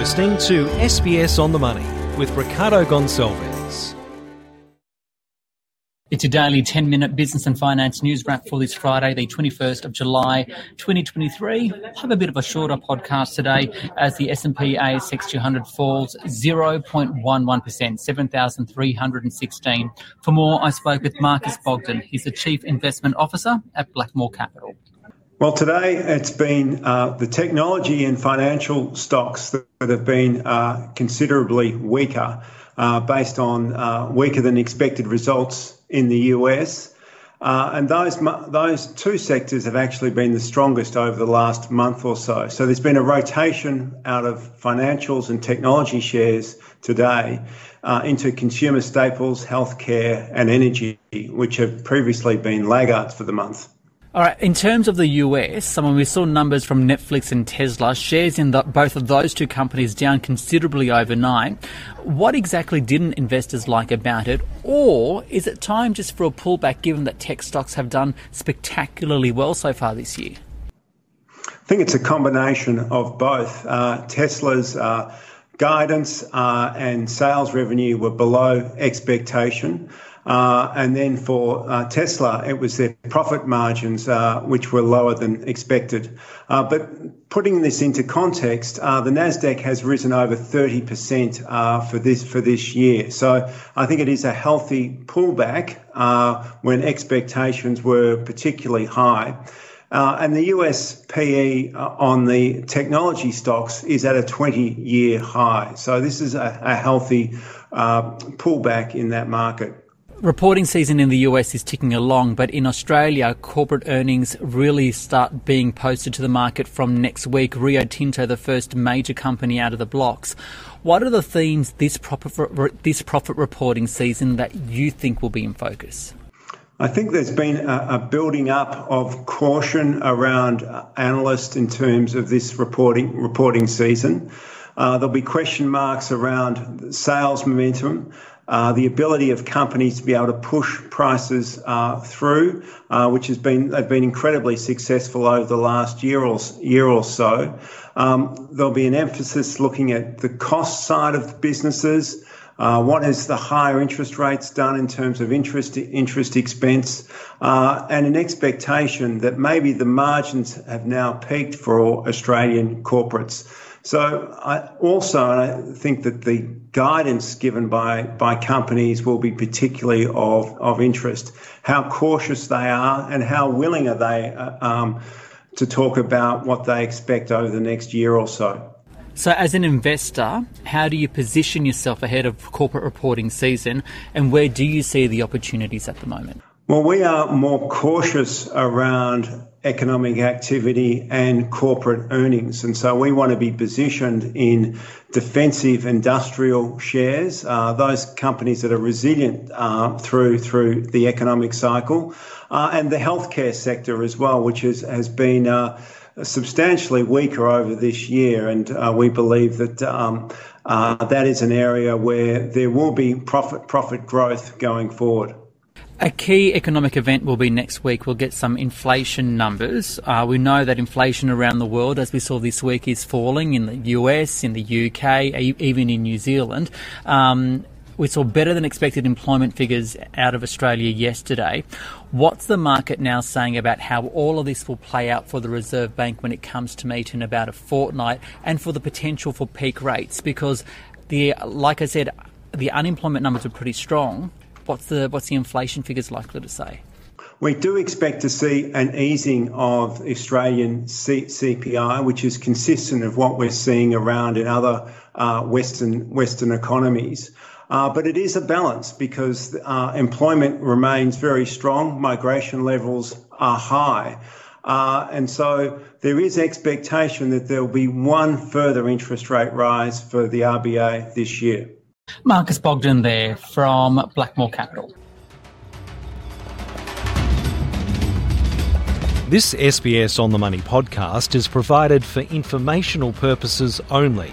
listening to SBS on the Money with Ricardo Gonçalves. It's a daily 10 minute business and finance news wrap for this Friday, the 21st of July 2023. I have a bit of a shorter podcast today as the S&P ASX 200 falls 0.11%, 7,316. For more, I spoke with Marcus Bogdan. He's the Chief Investment Officer at Blackmore Capital. Well, today it's been uh, the technology and financial stocks that, have been uh, considerably weaker, uh, based on uh, weaker than expected results in the US. Uh, and those those two sectors have actually been the strongest over the last month or so. So there's been a rotation out of financials and technology shares today uh, into consumer staples, healthcare, and energy, which have previously been laggards for the month. All right. In terms of the US, I mean, we saw numbers from Netflix and Tesla. Shares in the, both of those two companies down considerably overnight. What exactly didn't investors like about it, or is it time just for a pullback, given that tech stocks have done spectacularly well so far this year? I think it's a combination of both. Uh, Tesla's uh, guidance uh, and sales revenue were below expectation. Uh, and then for uh, Tesla, it was their profit margins uh, which were lower than expected. Uh, but putting this into context, uh, the Nasdaq has risen over 30% uh, for this for this year. So I think it is a healthy pullback when expectations were particularly high. and the US PE on the technology stocks is at a 20 year high. So this is a, a healthy pullback in that market. Reporting season in the US is ticking along, but in Australia, corporate earnings really start being posted to the market from next week. Rio Tinto, the first major company out of the blocks. What are the themes this profit, this profit reporting season that you think will be in focus? I think there's been a, a building up of caution around analysts in terms of this reporting reporting season. Uh, there'll be question marks around sales momentum. Uh, the ability of companies to be able to push prices uh, through, uh, which has been they've been incredibly successful over the last year or year or so. Um, there'll be an emphasis looking at the cost side of businesses. Uh, what has the higher interest rates done in terms of interest interest expense, uh, and an expectation that maybe the margins have now peaked for Australian corporates. So I also I think that the guidance given by, by companies will be particularly of, of interest. How cautious they are and how willing are they uh, um, to talk about what they expect over the next year or so. So, as an investor, how do you position yourself ahead of corporate reporting season and where do you see the opportunities at the moment? Well, we are more cautious around economic activity and corporate earnings. And so we want to be positioned in defensive industrial shares, uh, those companies that are resilient uh, through through the economic cycle, uh, and the healthcare sector as well, which is, has been uh, substantially weaker over this year. And uh, we believe that um, uh, that is an area where there will be profit profit growth going forward. A key economic event will be next week. We'll get some inflation numbers. Uh, we know that inflation around the world, as we saw this week, is falling in the US, in the UK, even in New Zealand. Um, we saw better than expected employment figures out of Australia yesterday. What's the market now saying about how all of this will play out for the Reserve Bank when it comes to meet in about a fortnight and for the potential for peak rates? Because the, like I said, the unemployment numbers are pretty strong what's the what's the inflation figures likely to say? We do expect to see an easing of Australian C- CPI, which is consistent of what we're seeing around in other uh, Western Western economies. Uh, but it is a balance because uh, employment remains very strong, migration levels are high. Uh, and so there is expectation that there will be one further interest rate rise for the RBA this year. Marcus Bogdan there from Blackmore Capital. This SBS On the Money podcast is provided for informational purposes only.